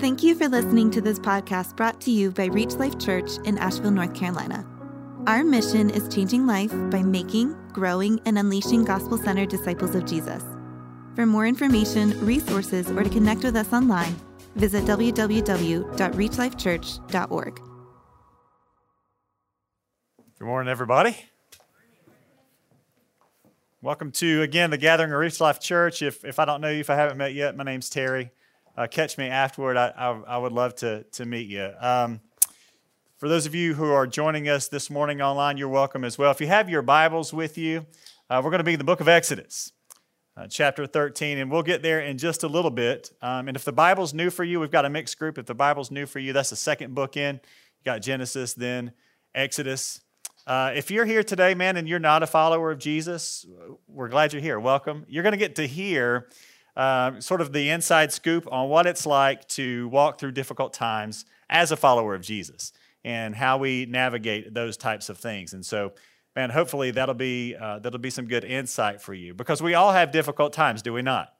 Thank you for listening to this podcast brought to you by Reach Life Church in Asheville, North Carolina. Our mission is changing life by making, growing, and unleashing gospel centered disciples of Jesus. For more information, resources, or to connect with us online, visit www.reachlifechurch.org. Good morning, everybody. Welcome to, again, the gathering of Reach Life Church. If, if I don't know you, if I haven't met yet, my name's Terry uh, catch me afterward, I, I, I, would love to, to meet you. Um, for those of you who are joining us this morning online, you're welcome as well. If you have your Bibles with you, uh, we're going to be in the book of Exodus, uh, chapter 13, and we'll get there in just a little bit. Um, and if the Bible's new for you, we've got a mixed group. If the Bible's new for you, that's the second book in. You got Genesis, then Exodus. Uh, if you're here today, man, and you're not a follower of Jesus, we're glad you're here. Welcome. You're going to get to hear um, sort of the inside scoop on what it's like to walk through difficult times as a follower of Jesus and how we navigate those types of things. And so, man, hopefully that'll be uh, that'll be some good insight for you because we all have difficult times, do we not?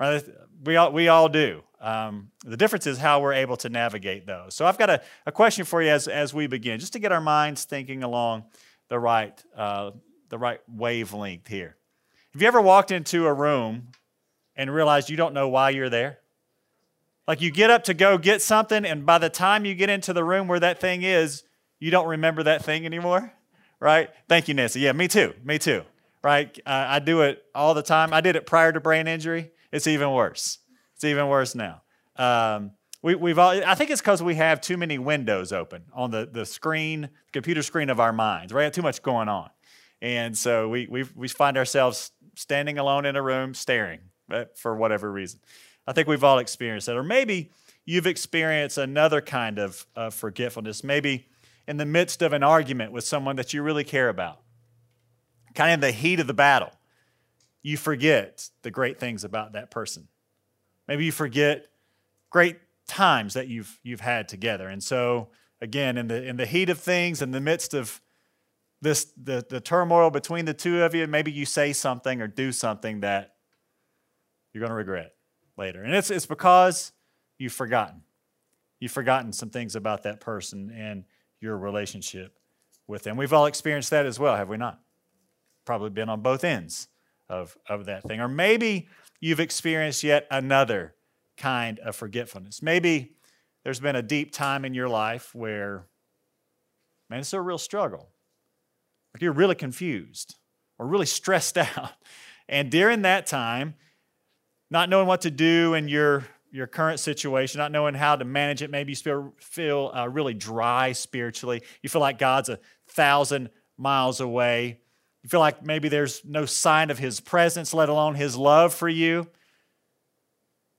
Right? We all we all do. Um, the difference is how we're able to navigate those. So I've got a, a question for you as as we begin, just to get our minds thinking along the right uh, the right wavelength here. Have you ever walked into a room and realize you don't know why you're there? Like you get up to go get something, and by the time you get into the room where that thing is, you don't remember that thing anymore, right? Thank you, Nancy. Yeah, me too. Me too. Right? Uh, I do it all the time. I did it prior to brain injury. It's even worse. It's even worse now. Um, we, have all, I think it's because we have too many windows open on the, the screen, computer screen of our minds, right? Too much going on. And so we, we, we find ourselves standing alone in a room staring for whatever reason. I think we've all experienced that. Or maybe you've experienced another kind of uh, forgetfulness, maybe in the midst of an argument with someone that you really care about, kind of in the heat of the battle. You forget the great things about that person. Maybe you forget great times that you've you've had together. And so again, in the in the heat of things, in the midst of this the, the turmoil between the two of you, maybe you say something or do something that you're going to regret later. And it's, it's because you've forgotten. You've forgotten some things about that person and your relationship with them. We've all experienced that as well, have we not? Probably been on both ends of, of that thing. Or maybe you've experienced yet another kind of forgetfulness. Maybe there's been a deep time in your life where, man, it's a real struggle. Like you're really confused or really stressed out. And during that time, not knowing what to do in your your current situation, not knowing how to manage it. Maybe you feel, feel uh, really dry spiritually. You feel like God's a thousand miles away. You feel like maybe there's no sign of His presence, let alone His love for you.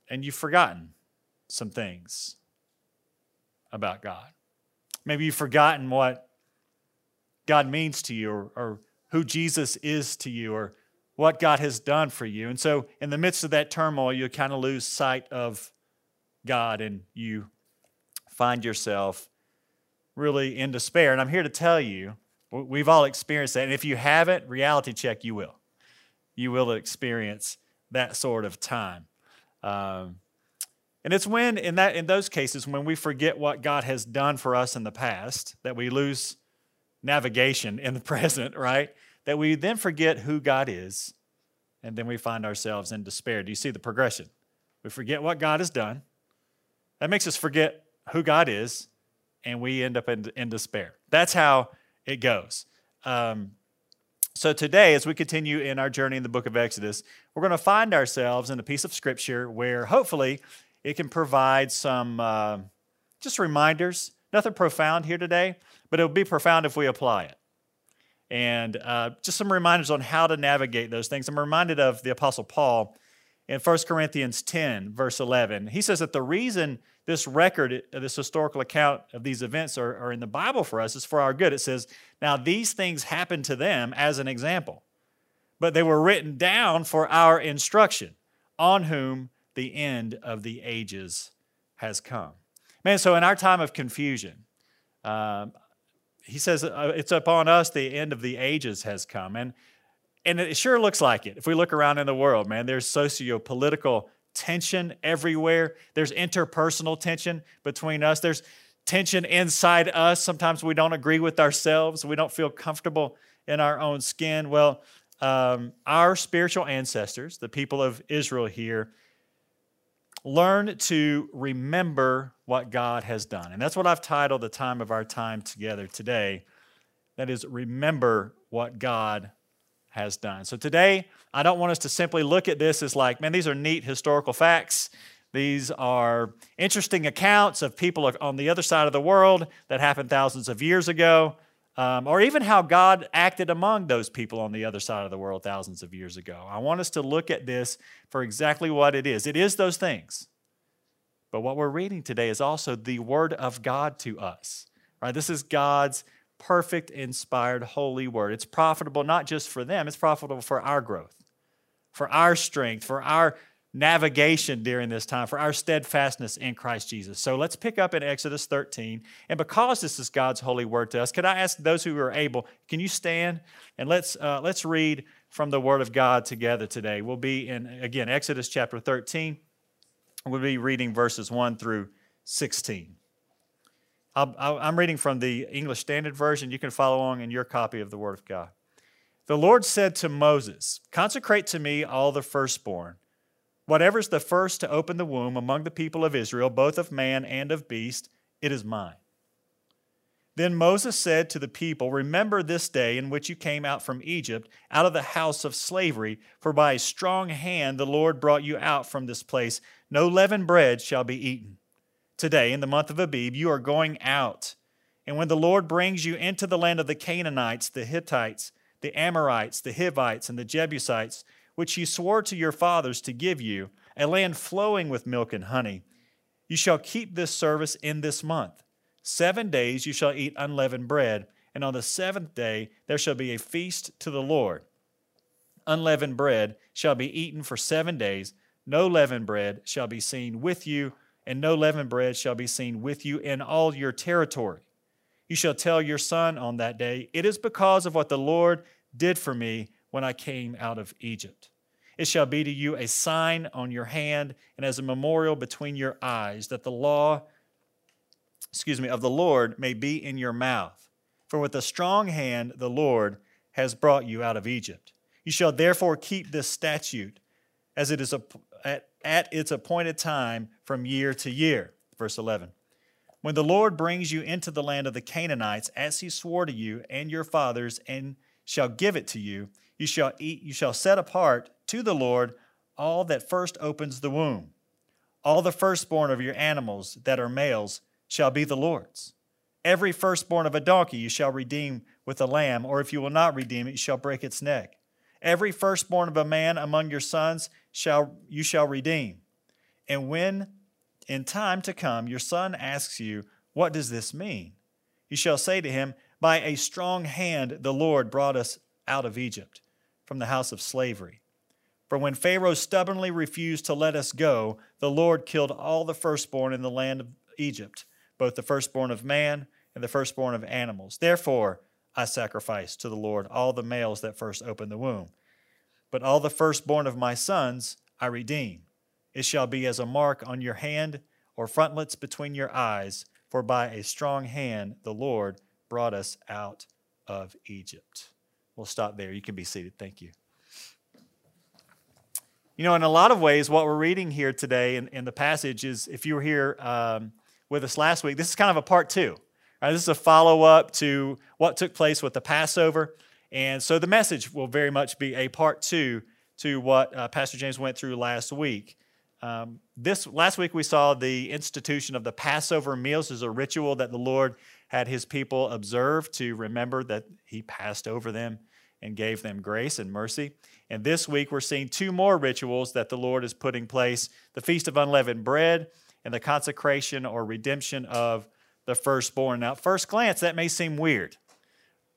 And you've forgotten some things about God. Maybe you've forgotten what God means to you or, or who Jesus is to you or what God has done for you. And so, in the midst of that turmoil, you kind of lose sight of God and you find yourself really in despair. And I'm here to tell you, we've all experienced that. And if you haven't, reality check, you will. You will experience that sort of time. Um, and it's when, in, that, in those cases, when we forget what God has done for us in the past, that we lose navigation in the present, right? That we then forget who God is, and then we find ourselves in despair. Do you see the progression? We forget what God has done. That makes us forget who God is, and we end up in, in despair. That's how it goes. Um, so today, as we continue in our journey in the book of Exodus, we're going to find ourselves in a piece of scripture where hopefully it can provide some uh, just reminders. Nothing profound here today, but it'll be profound if we apply it and uh, just some reminders on how to navigate those things. I'm reminded of the Apostle Paul in 1 Corinthians 10, verse 11. He says that the reason this record, this historical account of these events are, are in the Bible for us is for our good. It says, Now these things happened to them as an example, but they were written down for our instruction, on whom the end of the ages has come. Man, so in our time of confusion, um, he says uh, it's upon us the end of the ages has come and and it sure looks like it if we look around in the world man there's socio-political tension everywhere. There's interpersonal tension between us. There's tension inside us. Sometimes we don't agree with ourselves. We don't feel comfortable in our own skin. Well, um, our spiritual ancestors, the people of Israel here, learn to remember what God has done. And that's what I've titled the time of our time together today. That is, remember what God has done. So today, I don't want us to simply look at this as like, man, these are neat historical facts. These are interesting accounts of people on the other side of the world that happened thousands of years ago um, or even how God acted among those people on the other side of the world thousands of years ago. I want us to look at this for exactly what it is. It is those things. But what we're reading today is also the Word of God to us. Right? This is God's perfect, inspired, holy Word. It's profitable not just for them, it's profitable for our growth, for our strength, for our navigation during this time, for our steadfastness in Christ Jesus. So let's pick up in Exodus 13. And because this is God's holy word to us, could I ask those who are able, can you stand and let's uh, let's read from the word of God together today. We'll be in again Exodus chapter 13. We'll be reading verses 1 through 16. i am reading from the English Standard Version. You can follow along in your copy of the Word of God. The Lord said to Moses, Consecrate to me all the firstborn Whatever's the first to open the womb among the people of Israel, both of man and of beast, it is mine. Then Moses said to the people, Remember this day in which you came out from Egypt, out of the house of slavery, for by a strong hand the Lord brought you out from this place. No leavened bread shall be eaten. Today, in the month of Abib, you are going out. And when the Lord brings you into the land of the Canaanites, the Hittites, the Amorites, the Hivites, and the Jebusites, which he swore to your fathers to give you, a land flowing with milk and honey. You shall keep this service in this month. Seven days you shall eat unleavened bread, and on the seventh day there shall be a feast to the Lord. Unleavened bread shall be eaten for seven days. No leavened bread shall be seen with you, and no leavened bread shall be seen with you in all your territory. You shall tell your son on that day, It is because of what the Lord did for me when I came out of Egypt. It shall be to you a sign on your hand and as a memorial between your eyes, that the law, excuse me, of the Lord may be in your mouth. For with a strong hand the Lord has brought you out of Egypt. You shall therefore keep this statute as it is at, at its appointed time from year to year. Verse 11. When the Lord brings you into the land of the Canaanites, as he swore to you and your fathers, and shall give it to you, you shall eat, you shall set apart to the Lord all that first opens the womb. All the firstborn of your animals that are males shall be the Lord's. Every firstborn of a donkey you shall redeem with a lamb, or if you will not redeem it, you shall break its neck. Every firstborn of a man among your sons shall you shall redeem. And when in time to come your son asks you, What does this mean? You shall say to him, By a strong hand the Lord brought us out of Egypt from the house of slavery. For when Pharaoh stubbornly refused to let us go, the Lord killed all the firstborn in the land of Egypt, both the firstborn of man and the firstborn of animals. Therefore, I sacrifice to the Lord all the males that first open the womb. But all the firstborn of my sons I redeem. It shall be as a mark on your hand or frontlets between your eyes, for by a strong hand the Lord brought us out of Egypt. We'll stop there. You can be seated. Thank you. You know, in a lot of ways, what we're reading here today in, in the passage is if you were here um, with us last week, this is kind of a part two. Right? This is a follow up to what took place with the Passover. And so the message will very much be a part two to what uh, Pastor James went through last week. Um, this last week we saw the institution of the Passover meals as a ritual that the Lord had his people observe to remember that he passed over them and gave them grace and mercy. And this week we're seeing two more rituals that the Lord is putting place the Feast of Unleavened Bread and the consecration or redemption of the firstborn. Now, at first glance, that may seem weird.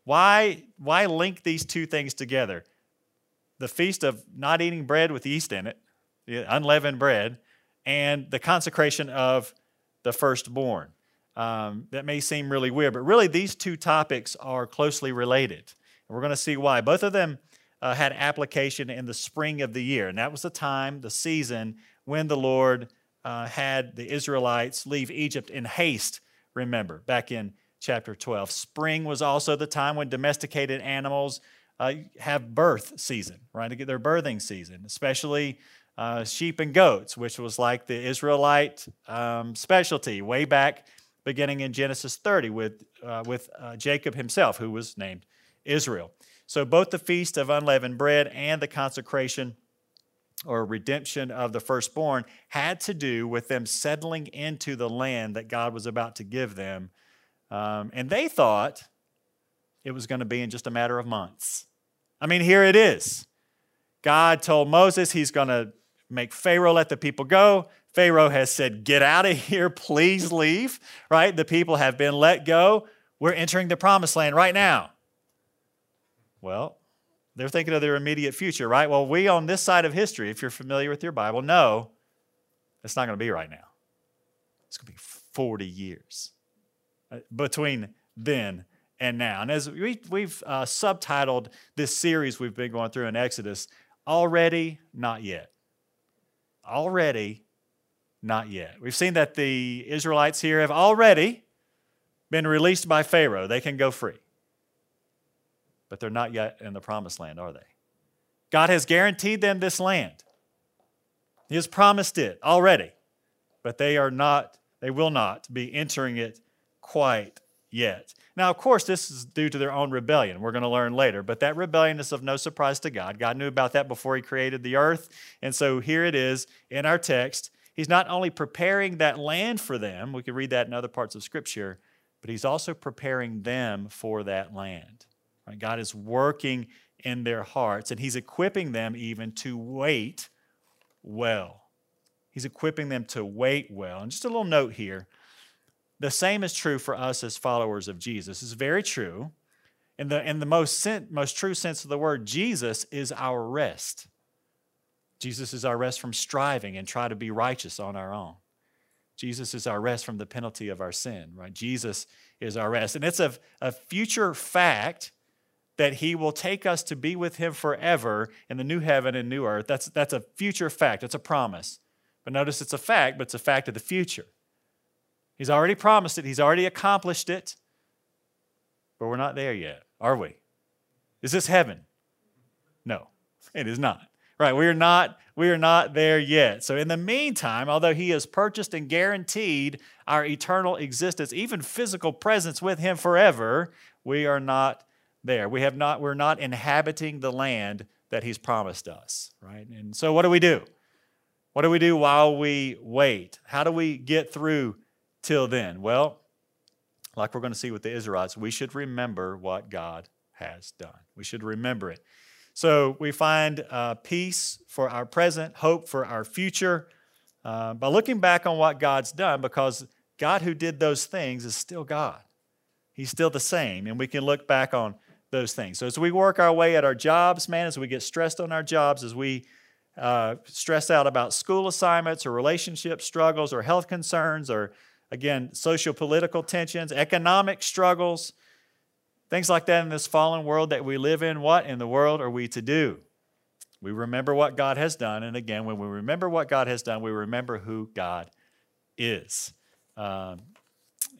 Why, why link these two things together? The feast of not eating bread with yeast in it, unleavened bread, and the consecration of the firstborn. Um, that may seem really weird, but really these two topics are closely related. And we're going to see why. Both of them uh, had application in the spring of the year, and that was the time, the season when the Lord uh, had the Israelites leave Egypt in haste, remember, back in chapter 12. Spring was also the time when domesticated animals uh, have birth season, right? To get their birthing season, especially uh, sheep and goats, which was like the Israelite um, specialty way back beginning in Genesis 30 with, uh, with uh, Jacob himself, who was named Israel. So both the feast of unleavened bread and the consecration or redemption of the firstborn had to do with them settling into the land that God was about to give them. Um, and they thought it was going to be in just a matter of months. I mean, here it is. God told Moses he's going to make Pharaoh let the people go. Pharaoh has said, Get out of here, please leave, right? The people have been let go. We're entering the promised land right now. Well, they're thinking of their immediate future, right? Well, we on this side of history, if you're familiar with your Bible, know it's not going to be right now. It's going to be 40 years uh, between then and now. And as we, have uh, subtitled this series we've been going through in Exodus, Already, Not Yet. Already, Not Yet. We've seen that the Israelites here have already been released by Pharaoh, they can go free but they're not yet in the promised land, are they? God has guaranteed them this land. He has promised it already, but they are not, they will not be entering it quite yet. Now, of course, this is due to their own rebellion. We're going to learn later, but that rebellion is of no surprise to God. God knew about that before He created the earth. And so here it is in our text. He's not only preparing that land for them, we can read that in other parts of Scripture, but He's also preparing them for that land. Right? God is working in their hearts, and He's equipping them even to wait well. He's equipping them to wait well. And just a little note here the same is true for us as followers of Jesus. It's very true. In the, in the most, most true sense of the word, Jesus is our rest. Jesus is our rest from striving and try to be righteous on our own. Jesus is our rest from the penalty of our sin, right? Jesus is our rest. And it's a, a future fact that he will take us to be with him forever in the new heaven and new earth. That's, that's a future fact, it's a promise. But notice it's a fact, but it's a fact of the future. He's already promised it, he's already accomplished it, but we're not there yet, are we? Is this heaven? No, it is not. Right, we are not we are not there yet. So in the meantime, although he has purchased and guaranteed our eternal existence, even physical presence with him forever, we are not there. We have not, we're not inhabiting the land that he's promised us, right? And so what do we do? What do we do while we wait? How do we get through till then? Well, like we're going to see with the Israelites, we should remember what God has done. We should remember it. So we find uh, peace for our present, hope for our future uh, by looking back on what God's done because God who did those things is still God. He's still the same. And we can look back on those things. So as we work our way at our jobs, man, as we get stressed on our jobs, as we uh, stress out about school assignments or relationship struggles or health concerns or again social political tensions, economic struggles, things like that in this fallen world that we live in, what in the world are we to do? We remember what God has done. And again, when we remember what God has done, we remember who God is. Um,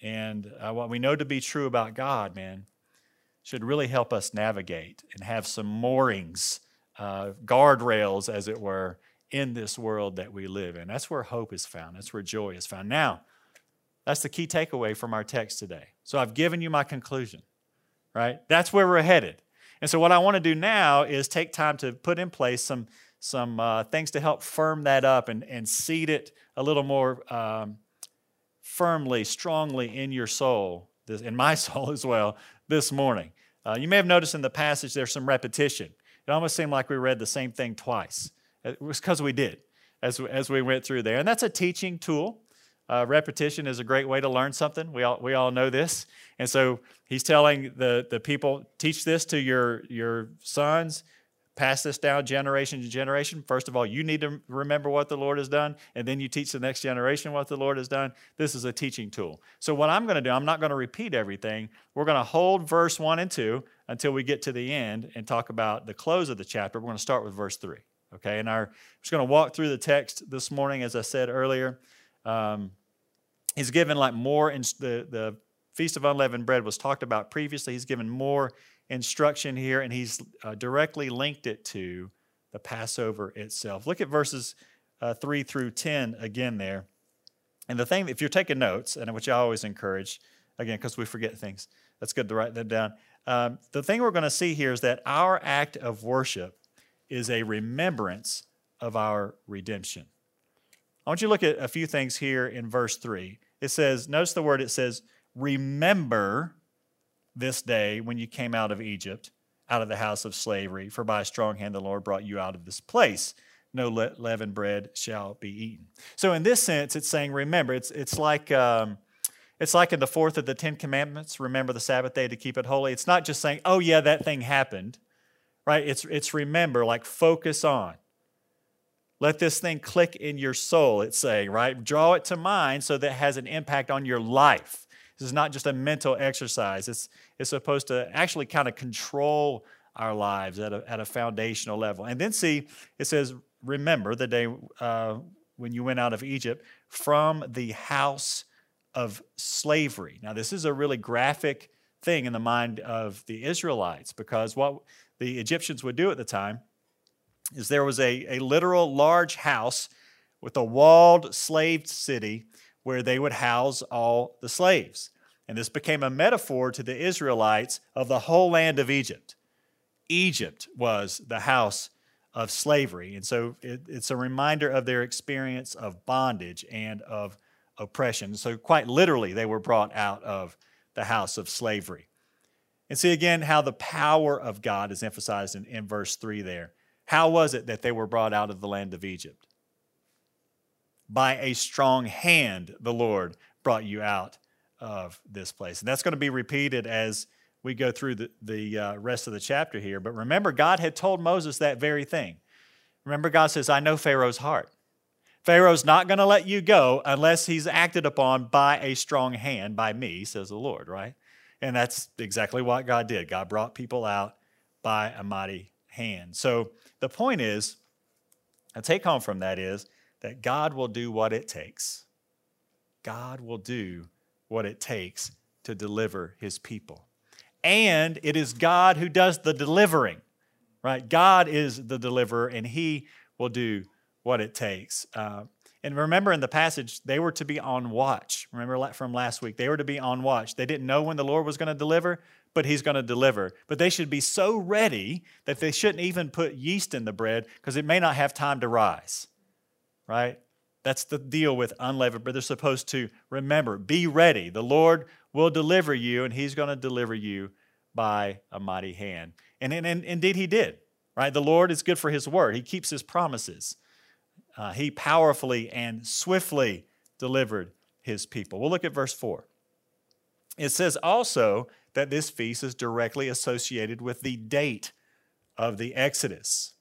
and uh, what we know to be true about God, man, should really help us navigate and have some moorings, uh, guardrails, as it were, in this world that we live in. That's where hope is found, that's where joy is found. Now, that's the key takeaway from our text today. So I've given you my conclusion, right? That's where we're headed. And so what I want to do now is take time to put in place some some uh, things to help firm that up and, and seed it a little more um, firmly, strongly in your soul, this, in my soul as well, this morning. Uh, you may have noticed in the passage there's some repetition. It almost seemed like we read the same thing twice. It was because we did as, as we went through there. And that's a teaching tool. Uh, repetition is a great way to learn something. We all, we all know this. And so he's telling the, the people, teach this to your, your sons, pass this down generation to generation. First of all, you need to remember what the Lord has done, and then you teach the next generation what the Lord has done. This is a teaching tool. So, what I'm going to do, I'm not going to repeat everything. We're going to hold verse 1 and 2 until we get to the end and talk about the close of the chapter. We're going to start with verse 3. Okay, and our, I'm just going to walk through the text this morning, as I said earlier. Um, he's given like more, in, the, the Feast of Unleavened Bread was talked about previously. He's given more instruction here, and he's uh, directly linked it to the Passover itself. Look at verses uh, 3 through 10 again there. And the thing, if you're taking notes, and which I always encourage, again, because we forget things, that's good to write that down. Um, the thing we're going to see here is that our act of worship is a remembrance of our redemption. I want you to look at a few things here in verse 3. It says, notice the word, it says, remember this day when you came out of Egypt, out of the house of slavery, for by a strong hand the Lord brought you out of this place. No leavened bread shall be eaten. So, in this sense, it's saying, remember, it's, it's like. Um, it's like in the fourth of the Ten Commandments, remember the Sabbath day to keep it holy. It's not just saying, oh, yeah, that thing happened, right? It's, it's remember, like focus on. Let this thing click in your soul, it's saying, right? Draw it to mind so that it has an impact on your life. This is not just a mental exercise, it's, it's supposed to actually kind of control our lives at a, at a foundational level. And then see, it says, remember the day uh, when you went out of Egypt from the house of slavery. Now, this is a really graphic thing in the mind of the Israelites because what the Egyptians would do at the time is there was a, a literal large house with a walled slave city where they would house all the slaves. And this became a metaphor to the Israelites of the whole land of Egypt. Egypt was the house of slavery. And so it, it's a reminder of their experience of bondage and of oppression. So, quite literally, they were brought out of the house of slavery. And see again how the power of God is emphasized in, in verse 3 there. How was it that they were brought out of the land of Egypt? By a strong hand, the Lord brought you out of this place. And that's going to be repeated as we go through the, the uh, rest of the chapter here. But remember, God had told Moses that very thing. Remember, God says, I know Pharaoh's heart. Pharaoh's not going to let you go unless he's acted upon by a strong hand, by me, says the Lord, right? And that's exactly what God did. God brought people out by a mighty hand. So the point is, a take home from that is that God will do what it takes. God will do what it takes to deliver his people. And it is God who does the delivering, right? God is the deliverer, and he will do what it takes. Uh, and remember in the passage, they were to be on watch. Remember from last week, they were to be on watch. They didn't know when the Lord was going to deliver, but He's going to deliver. But they should be so ready that they shouldn't even put yeast in the bread because it may not have time to rise, right? That's the deal with unleavened bread. They're supposed to remember, be ready. The Lord will deliver you, and He's going to deliver you by a mighty hand. And, and, and indeed, He did, right? The Lord is good for His word, He keeps His promises uh, he powerfully and swiftly delivered his people. We'll look at verse 4. It says also that this feast is directly associated with the date of the Exodus.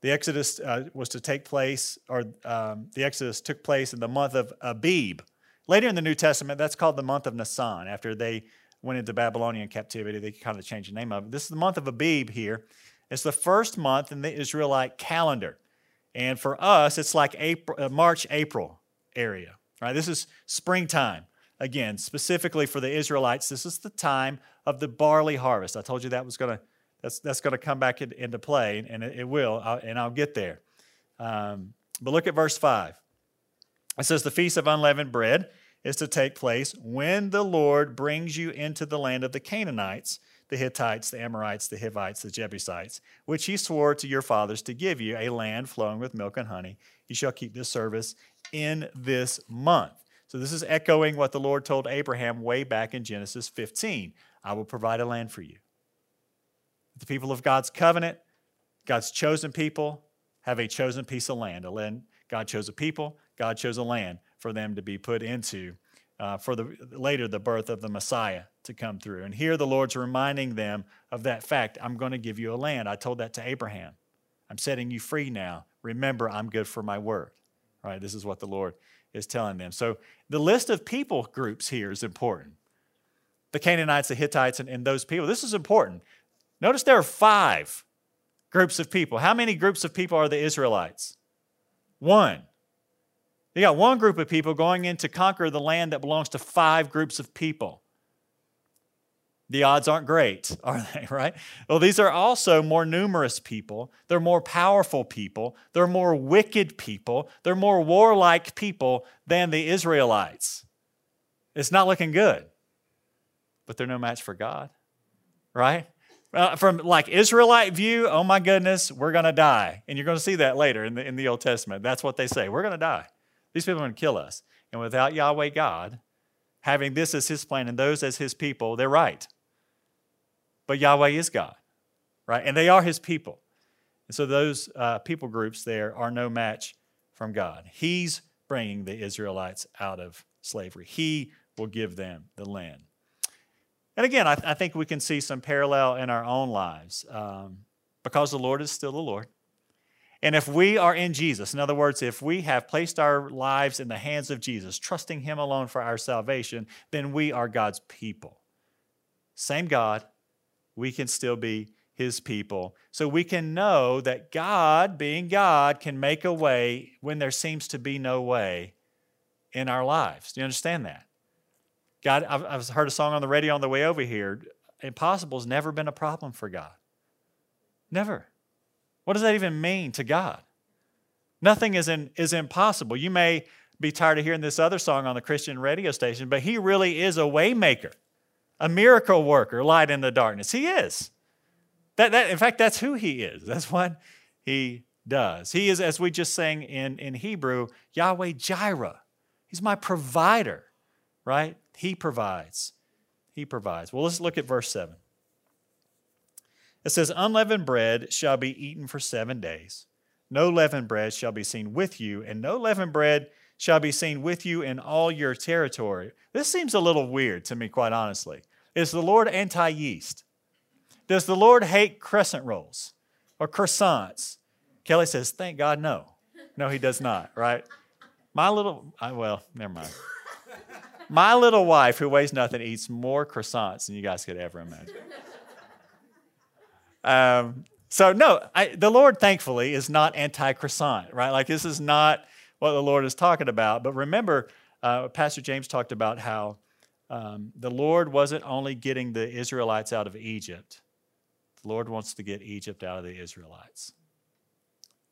The Exodus uh, was to take place, or um, the Exodus took place in the month of Abib. Later in the New Testament, that's called the month of Nisan. After they went into Babylonian captivity, they kind of changed the name of it. This is the month of Abib here. It's the first month in the Israelite calendar. And for us, it's like April, uh, March, April area, right? This is springtime. Again, specifically for the Israelites, this is the time of the barley harvest. I told you that was going to that's that's going to come back in, into play, and it, it will, I'll, and I'll get there. Um, but look at verse five. It says, "The feast of unleavened bread is to take place when the Lord brings you into the land of the Canaanites." the Hittites, the Amorites, the Hivites, the Jebusites, which he swore to your fathers to give you, a land flowing with milk and honey. You shall keep this service in this month. So, this is echoing what the Lord told Abraham way back in Genesis 15 I will provide a land for you. The people of God's covenant, God's chosen people, have a chosen piece of land. A land God chose a people, God chose a land for them to be put into uh, for the later the birth of the Messiah to come through. And here the Lord's reminding them of that fact. I'm going to give you a land. I told that to Abraham. I'm setting you free now. Remember, I'm good for my word. Right? This is what the Lord is telling them. So the list of people groups here is important. The Canaanites, the Hittites, and, and those people. This is important. Notice there are five groups of people. How many groups of people are the Israelites? One. You got one group of people going in to conquer the land that belongs to five groups of people. The odds aren't great, are they, right? Well, these are also more numerous people. They're more powerful people. They're more wicked people. They're more warlike people than the Israelites. It's not looking good, but they're no match for God, right? Uh, from like Israelite view, oh my goodness, we're going to die. And you're going to see that later in the, in the Old Testament. That's what they say. We're going to die. These people are going to kill us. And without Yahweh God, having this as his plan and those as his people, they're right. But Yahweh is God, right? And they are his people. And so those uh, people groups there are no match from God. He's bringing the Israelites out of slavery, He will give them the land. And again, I, I think we can see some parallel in our own lives um, because the Lord is still the Lord. And if we are in Jesus, in other words, if we have placed our lives in the hands of Jesus, trusting Him alone for our salvation, then we are God's people. Same God, we can still be His people. So we can know that God, being God, can make a way when there seems to be no way in our lives. Do you understand that? God, I've, I've heard a song on the radio on the way over here. Impossible has never been a problem for God. Never. What does that even mean to God? Nothing is, in, is impossible. You may be tired of hearing this other song on the Christian radio station, but He really is a waymaker, a miracle worker, light in the darkness. He is. That, that, in fact, that's who He is. That's what He does. He is, as we just sang in, in Hebrew, Yahweh Jireh. He's my provider, right? He provides. He provides. Well, let's look at verse 7. It says, Unleavened bread shall be eaten for seven days. No leavened bread shall be seen with you, and no leavened bread shall be seen with you in all your territory. This seems a little weird to me, quite honestly. Is the Lord anti yeast? Does the Lord hate crescent rolls or croissants? Kelly says, Thank God, no. No, he does not, right? My little, I, well, never mind. My little wife, who weighs nothing, eats more croissants than you guys could ever imagine. Um, so, no, I, the Lord, thankfully, is not anti croissant, right? Like, this is not what the Lord is talking about. But remember, uh, Pastor James talked about how um, the Lord wasn't only getting the Israelites out of Egypt, the Lord wants to get Egypt out of the Israelites.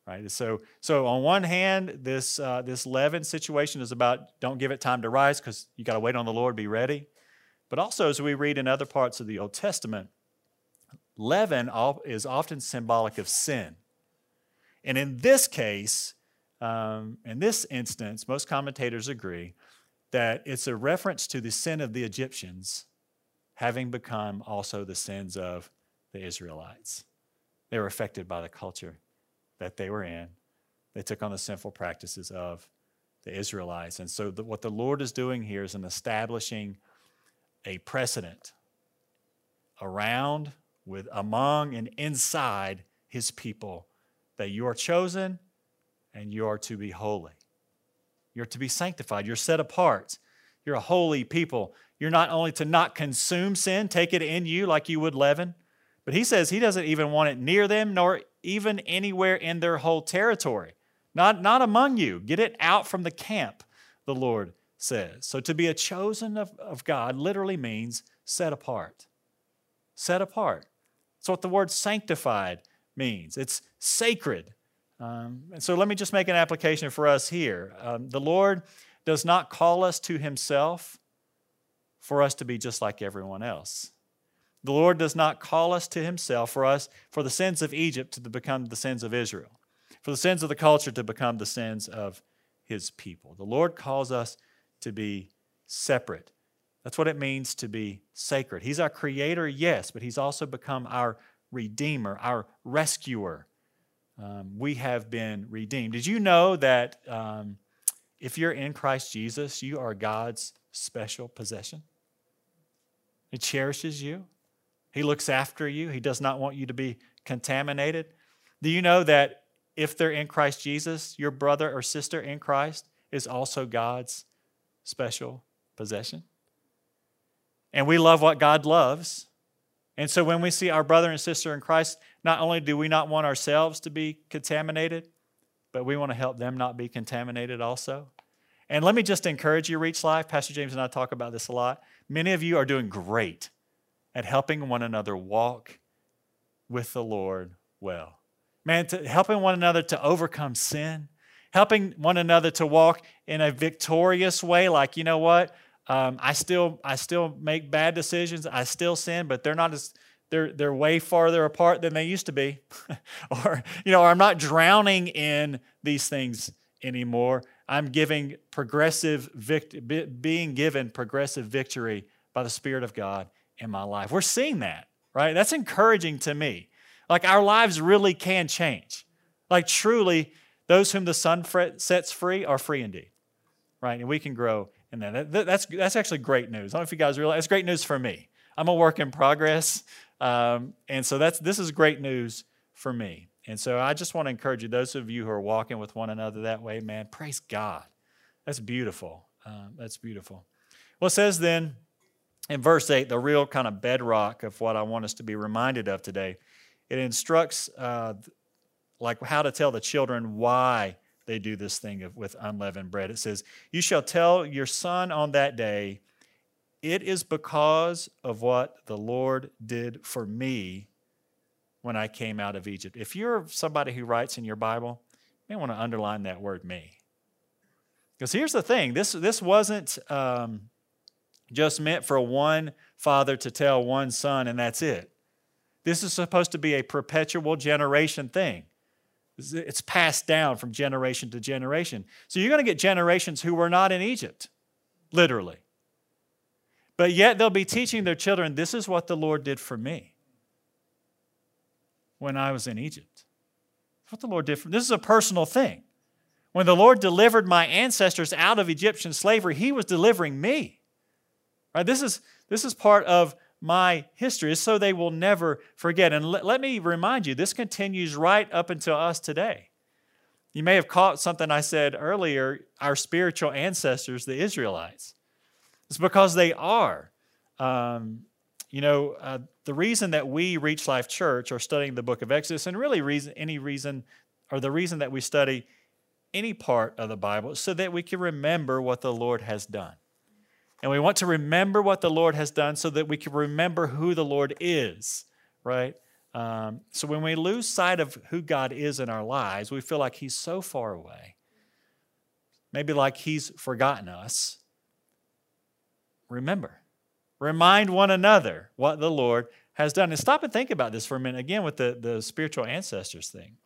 Right? So, so on one hand, this, uh, this leaven situation is about don't give it time to rise because you got to wait on the Lord, be ready. But also, as we read in other parts of the Old Testament, leaven is often symbolic of sin. And in this case, um, in this instance, most commentators agree that it's a reference to the sin of the Egyptians having become also the sins of the Israelites. They were affected by the culture that they were in. They took on the sinful practices of the Israelites. And so, the, what the Lord is doing here is in establishing a precedent around, with, among, and inside his people that you are chosen and you are to be holy. You're to be sanctified. You're set apart. You're a holy people. You're not only to not consume sin, take it in you like you would leaven, but he says he doesn't even want it near them, nor even anywhere in their whole territory. Not, not among you. Get it out from the camp, the Lord says. So to be a chosen of, of God literally means set apart. Set apart. That's what the word sanctified means. It's sacred. Um, and so let me just make an application for us here. Um, the Lord does not call us to himself for us to be just like everyone else. The Lord does not call us to himself for us for the sins of Egypt to become the sins of Israel, for the sins of the culture to become the sins of his people. The Lord calls us to be separate. That's what it means to be sacred. He's our creator, yes, but he's also become our redeemer, our rescuer. Um, we have been redeemed. Did you know that um, if you're in Christ Jesus, you are God's special possession? He cherishes you. He looks after you. He does not want you to be contaminated. Do you know that if they're in Christ Jesus, your brother or sister in Christ is also God's special possession? And we love what God loves. And so when we see our brother and sister in Christ, not only do we not want ourselves to be contaminated, but we want to help them not be contaminated also. And let me just encourage you, Reach Life. Pastor James and I talk about this a lot. Many of you are doing great at helping one another walk with the Lord well. Man, helping one another to overcome sin, helping one another to walk in a victorious way, like, you know what? Um, I still I still make bad decisions. I still sin, but they're not as they're they're way farther apart than they used to be, or you know, or I'm not drowning in these things anymore. I'm giving progressive vict- being given progressive victory by the Spirit of God in my life. We're seeing that, right? That's encouraging to me. Like our lives really can change. Like truly, those whom the Son sets free are free indeed, right? And we can grow in that. that that's that's actually great news. I don't know if you guys realize it's great news for me. I'm a work in progress, um, and so that's this is great news for me. And so I just want to encourage you, those of you who are walking with one another that way, man, praise God. That's beautiful. Um, that's beautiful. Well, it says then in verse 8, the real kind of bedrock of what I want us to be reminded of today, it instructs uh, like how to tell the children why they do this thing of, with unleavened bread. It says, You shall tell your son on that day, it is because of what the Lord did for me when I came out of Egypt. If you're somebody who writes in your Bible, you may want to underline that word me. Because here's the thing this, this wasn't um, just meant for one father to tell one son and that's it. This is supposed to be a perpetual generation thing. It's passed down from generation to generation. So you're going to get generations who were not in Egypt, literally. But yet they'll be teaching their children this is what the Lord did for me when I was in Egypt. What the Lord did for me. This is a personal thing. When the Lord delivered my ancestors out of Egyptian slavery, He was delivering me. Right? This is, this is part of my history, so they will never forget. And let, let me remind you, this continues right up until us today. You may have caught something I said earlier our spiritual ancestors, the Israelites. It's because they are. Um, you know, uh, the reason that we, Reach Life Church, are studying the book of Exodus, and really reason, any reason, or the reason that we study any part of the Bible so that we can remember what the Lord has done. And we want to remember what the Lord has done so that we can remember who the Lord is, right? Um, so when we lose sight of who God is in our lives, we feel like He's so far away, maybe like He's forgotten us. Remember, remind one another what the Lord has done. And stop and think about this for a minute again with the, the spiritual ancestors thing.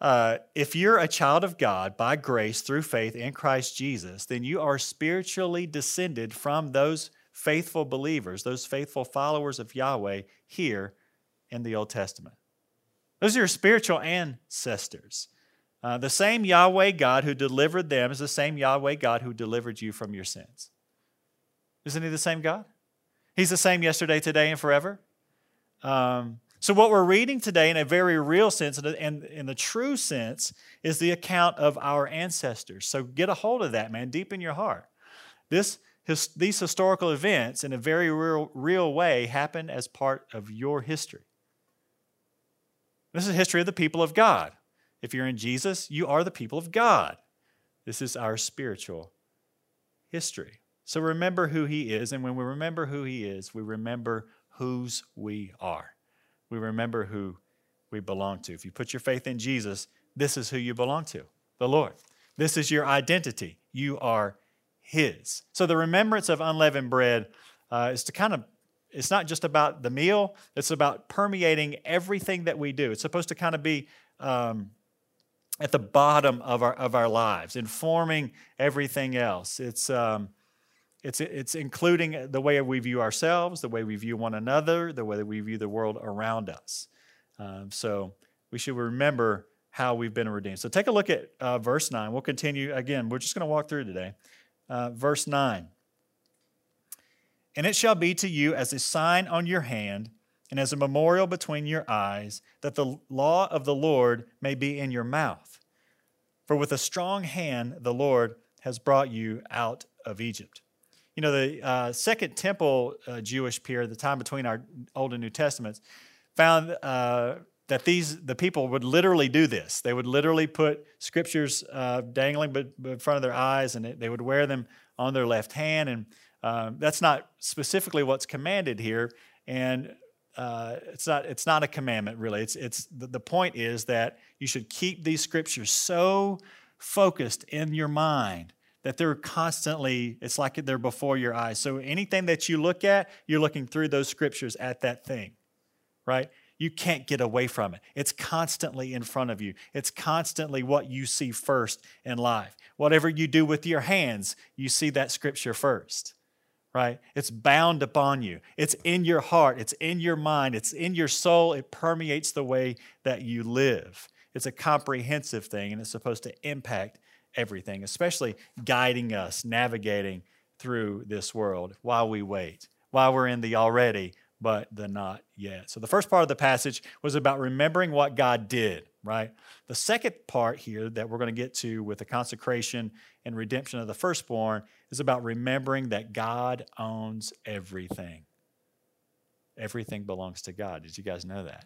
Uh, if you're a child of God by grace through faith in Christ Jesus, then you are spiritually descended from those faithful believers, those faithful followers of Yahweh here in the Old Testament. Those are your spiritual ancestors. Uh, the same Yahweh God who delivered them is the same Yahweh God who delivered you from your sins. Isn't he the same God? He's the same yesterday, today, and forever. Um, so, what we're reading today, in a very real sense and in the true sense, is the account of our ancestors. So, get a hold of that, man, deep in your heart. This, his, these historical events, in a very real, real way, happen as part of your history. This is history of the people of God. If you're in Jesus, you are the people of God. This is our spiritual history. So remember who He is. And when we remember who He is, we remember whose we are we remember who we belong to. If you put your faith in Jesus, this is who you belong to the Lord. This is your identity. You are His. So the remembrance of unleavened bread uh, is to kind of, it's not just about the meal, it's about permeating everything that we do. It's supposed to kind of be. Um, at the bottom of our of our lives, informing everything else. It's um, it's, it's including the way we view ourselves, the way we view one another, the way that we view the world around us. Um, so we should remember how we've been redeemed. So take a look at uh, verse 9. We'll continue again. We're just going to walk through today. Uh, verse 9. And it shall be to you as a sign on your hand and as a memorial between your eyes, that the law of the Lord may be in your mouth. For with a strong hand the Lord has brought you out of Egypt. You know, the uh, Second Temple uh, Jewish period, the time between our Old and New Testaments, found uh, that these the people would literally do this. They would literally put scriptures uh, dangling in front of their eyes, and they would wear them on their left hand. And um, that's not specifically what's commanded here. And uh, it's not it's not a commandment really. It's it's the, the point is that you should keep these scriptures so focused in your mind that they're constantly it's like they're before your eyes. So anything that you look at, you're looking through those scriptures at that thing, right? You can't get away from it. It's constantly in front of you. It's constantly what you see first in life. Whatever you do with your hands, you see that scripture first right? It's bound upon you. It's in your heart. It's in your mind. It's in your soul. It permeates the way that you live. It's a comprehensive thing and it's supposed to impact everything, especially guiding us, navigating through this world while we wait, while we're in the already, but the not yet. So the first part of the passage was about remembering what God did, right? The second part here that we're going to get to with the consecration and redemption of the firstborn is about remembering that God owns everything. Everything belongs to God. Did you guys know that?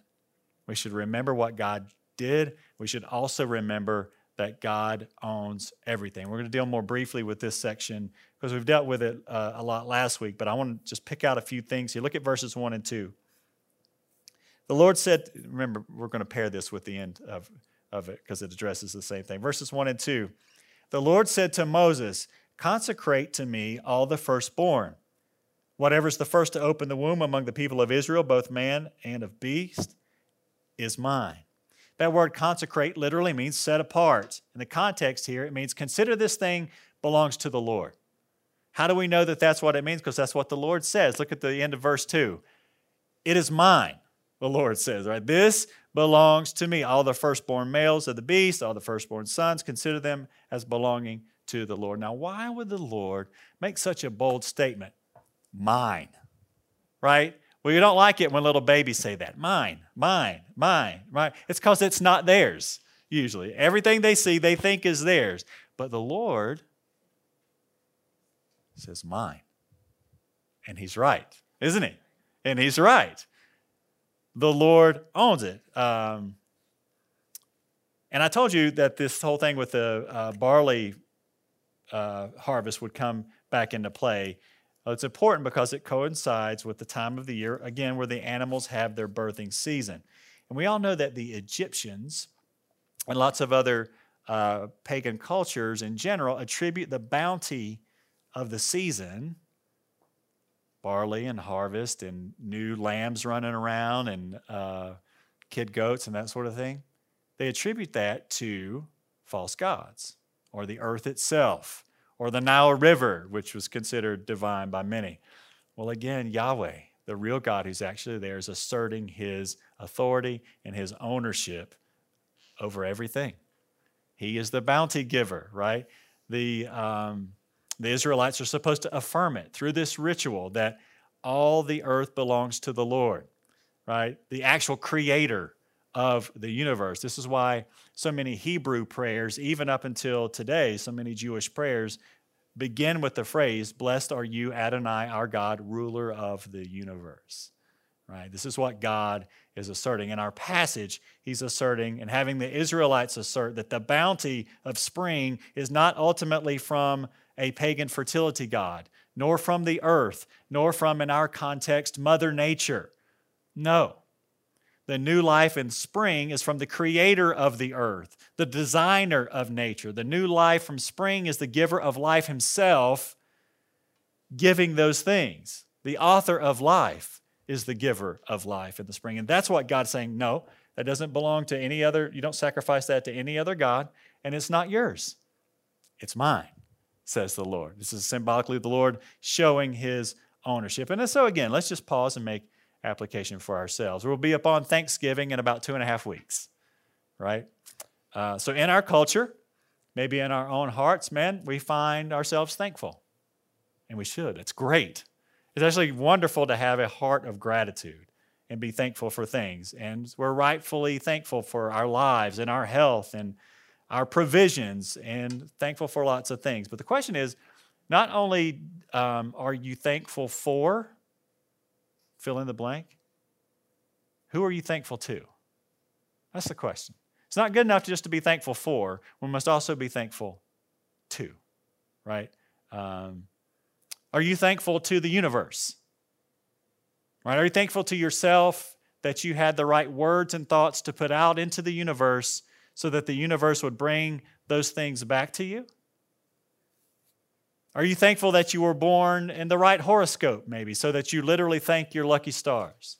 We should remember what God did. We should also remember that God owns everything. We're going to deal more briefly with this section because we've dealt with it uh, a lot last week, but I want to just pick out a few things here. Look at verses 1 and 2. The Lord said, remember, we're going to pair this with the end of, of it because it addresses the same thing. Verses 1 and 2. The Lord said to Moses, Consecrate to me all the firstborn. Whatever's the first to open the womb among the people of Israel, both man and of beast, is mine. That word consecrate literally means set apart. In the context here, it means consider this thing belongs to the Lord. How do we know that that's what it means? Because that's what the Lord says. Look at the end of verse 2. It is mine, the Lord says, right? This belongs to me. All the firstborn males of the beast, all the firstborn sons, consider them as belonging to the Lord. Now, why would the Lord make such a bold statement? Mine, right? Well, you don't like it when little babies say that. Mine, mine, mine, right? It's because it's not theirs, usually. Everything they see, they think is theirs. But the Lord says, mine. And he's right, isn't he? And he's right. The Lord owns it. Um, and I told you that this whole thing with the uh, barley uh, harvest would come back into play it's important because it coincides with the time of the year, again, where the animals have their birthing season. And we all know that the Egyptians and lots of other uh, pagan cultures in general attribute the bounty of the season barley and harvest and new lambs running around and uh, kid goats and that sort of thing. They attribute that to false gods or the earth itself or the Nile River, which was considered divine by many. Well, again, Yahweh, the real God who's actually there, is asserting his authority and his ownership over everything. He is the bounty giver, right? The, um, the Israelites are supposed to affirm it through this ritual that all the earth belongs to the Lord, right? The actual creator of the universe. This is why so many Hebrew prayers, even up until today, so many Jewish prayers begin with the phrase, Blessed are you, Adonai, our God, ruler of the universe. Right? This is what God is asserting. In our passage, he's asserting and having the Israelites assert that the bounty of spring is not ultimately from a pagan fertility god, nor from the earth, nor from, in our context, Mother Nature. No. The new life in spring is from the creator of the earth, the designer of nature. The new life from spring is the giver of life himself, giving those things. The author of life is the giver of life in the spring. And that's what God's saying no, that doesn't belong to any other, you don't sacrifice that to any other God, and it's not yours. It's mine, says the Lord. This is symbolically the Lord showing his ownership. And so, again, let's just pause and make application for ourselves. We'll be up on Thanksgiving in about two and a half weeks, right? Uh, so, in our culture, maybe in our own hearts, man, we find ourselves thankful. And we should. It's great. It's actually wonderful to have a heart of gratitude and be thankful for things. And we're rightfully thankful for our lives and our health and our provisions and thankful for lots of things. But the question is not only um, are you thankful for? Fill in the blank. Who are you thankful to? That's the question. It's not good enough just to be thankful for. We must also be thankful to, right? Um, are you thankful to the universe? Right? Are you thankful to yourself that you had the right words and thoughts to put out into the universe so that the universe would bring those things back to you? Are you thankful that you were born in the right horoscope, maybe, so that you literally thank your lucky stars?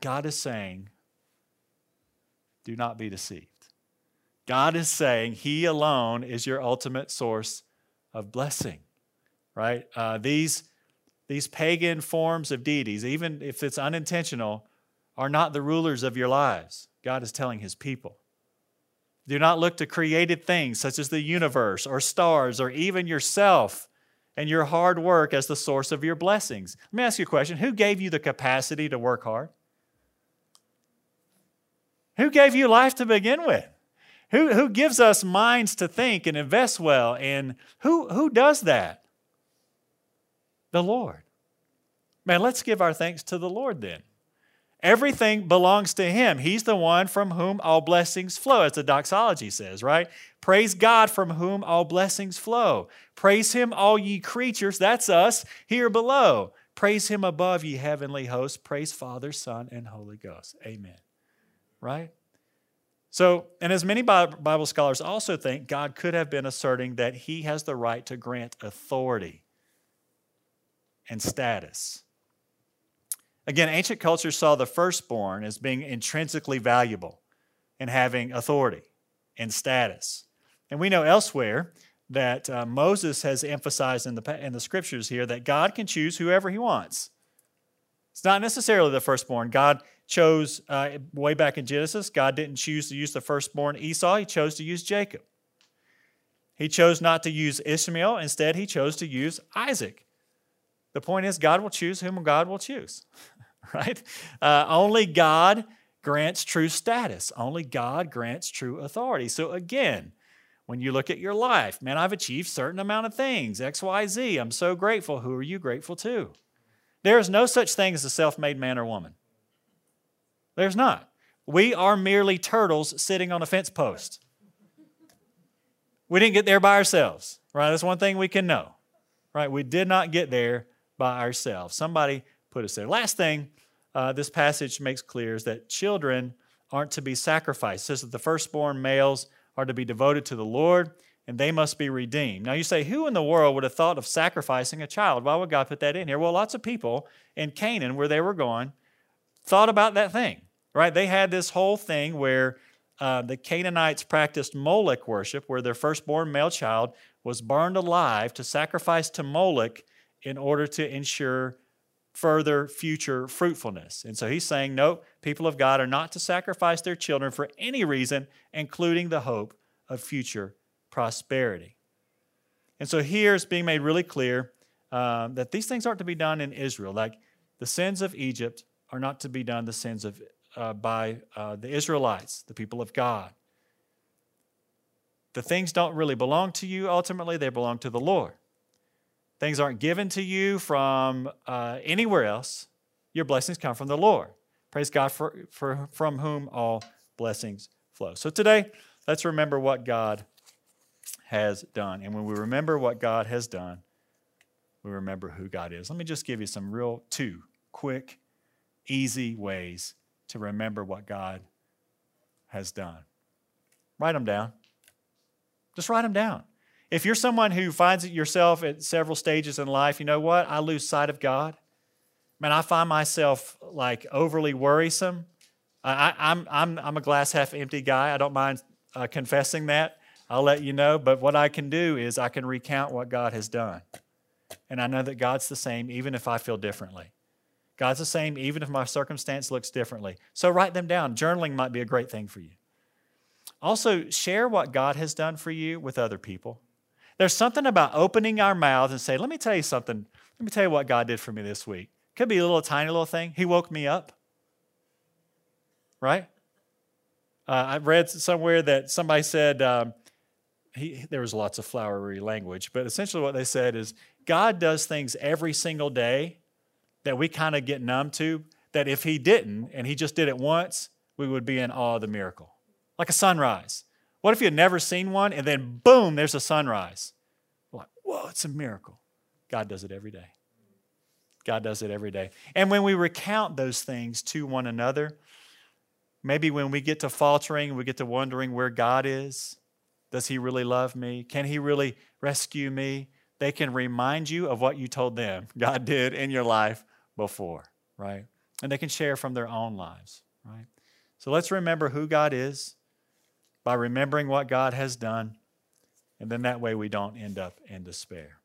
God is saying, do not be deceived. God is saying He alone is your ultimate source of blessing, right? Uh, these, these pagan forms of deities, even if it's unintentional, are not the rulers of your lives. God is telling His people. Do not look to created things such as the universe or stars or even yourself and your hard work as the source of your blessings. Let me ask you a question Who gave you the capacity to work hard? Who gave you life to begin with? Who, who gives us minds to think and invest well? And who, who does that? The Lord. Man, let's give our thanks to the Lord then. Everything belongs to Him. He's the one from whom all blessings flow, as the doxology says, right? Praise God from whom all blessings flow. Praise Him, all ye creatures, that's us, here below. Praise Him above, ye heavenly hosts. Praise Father, Son, and Holy Ghost. Amen. Right? So, and as many Bible scholars also think, God could have been asserting that He has the right to grant authority and status Again, ancient cultures saw the firstborn as being intrinsically valuable and having authority and status. And we know elsewhere that uh, Moses has emphasized in the, in the scriptures here that God can choose whoever he wants. It's not necessarily the firstborn. God chose, uh, way back in Genesis, God didn't choose to use the firstborn Esau, he chose to use Jacob. He chose not to use Ishmael, instead, he chose to use Isaac. The point is, God will choose whom God will choose, right? Uh, only God grants true status, only God grants true authority. So, again, when you look at your life, man, I've achieved certain amount of things, X, Y, Z. I'm so grateful. Who are you grateful to? There is no such thing as a self made man or woman. There's not. We are merely turtles sitting on a fence post. We didn't get there by ourselves, right? That's one thing we can know, right? We did not get there by ourselves. Somebody put us there. Last thing uh, this passage makes clear is that children aren't to be sacrificed. It says that the firstborn males are to be devoted to the Lord and they must be redeemed. Now you say, who in the world would have thought of sacrificing a child? Why would God put that in here? Well, lots of people in Canaan, where they were going, thought about that thing, right? They had this whole thing where uh, the Canaanites practiced Moloch worship, where their firstborn male child was burned alive to sacrifice to Moloch in order to ensure further future fruitfulness. And so he's saying, no, people of God are not to sacrifice their children for any reason, including the hope of future prosperity. And so here it's being made really clear um, that these things aren't to be done in Israel. Like the sins of Egypt are not to be done the sins of uh, by uh, the Israelites, the people of God. The things don't really belong to you. Ultimately, they belong to the Lord. Things aren't given to you from uh, anywhere else. Your blessings come from the Lord. Praise God for, for, from whom all blessings flow. So today, let's remember what God has done. And when we remember what God has done, we remember who God is. Let me just give you some real two quick, easy ways to remember what God has done. Write them down. Just write them down. If you're someone who finds it yourself at several stages in life, you know what? I lose sight of God. Man, I find myself like overly worrisome. I, am I'm, I'm, I'm a glass half empty guy. I don't mind uh, confessing that. I'll let you know. But what I can do is I can recount what God has done. And I know that God's the same even if I feel differently. God's the same even if my circumstance looks differently. So write them down. Journaling might be a great thing for you. Also, share what God has done for you with other people. There's something about opening our mouths and saying, let me tell you something. Let me tell you what God did for me this week. Could be a little tiny little thing. He woke me up. Right? Uh, I read somewhere that somebody said um, he, there was lots of flowery language, but essentially what they said is God does things every single day that we kind of get numb to, that if he didn't and he just did it once, we would be in awe of the miracle. Like a sunrise. What if you had never seen one and then boom, there's a sunrise? Like, whoa, it's a miracle. God does it every day. God does it every day. And when we recount those things to one another, maybe when we get to faltering, we get to wondering where God is. Does he really love me? Can he really rescue me? They can remind you of what you told them God did in your life before, right? And they can share from their own lives, right? So let's remember who God is by remembering what God has done. And then that way we don't end up in despair.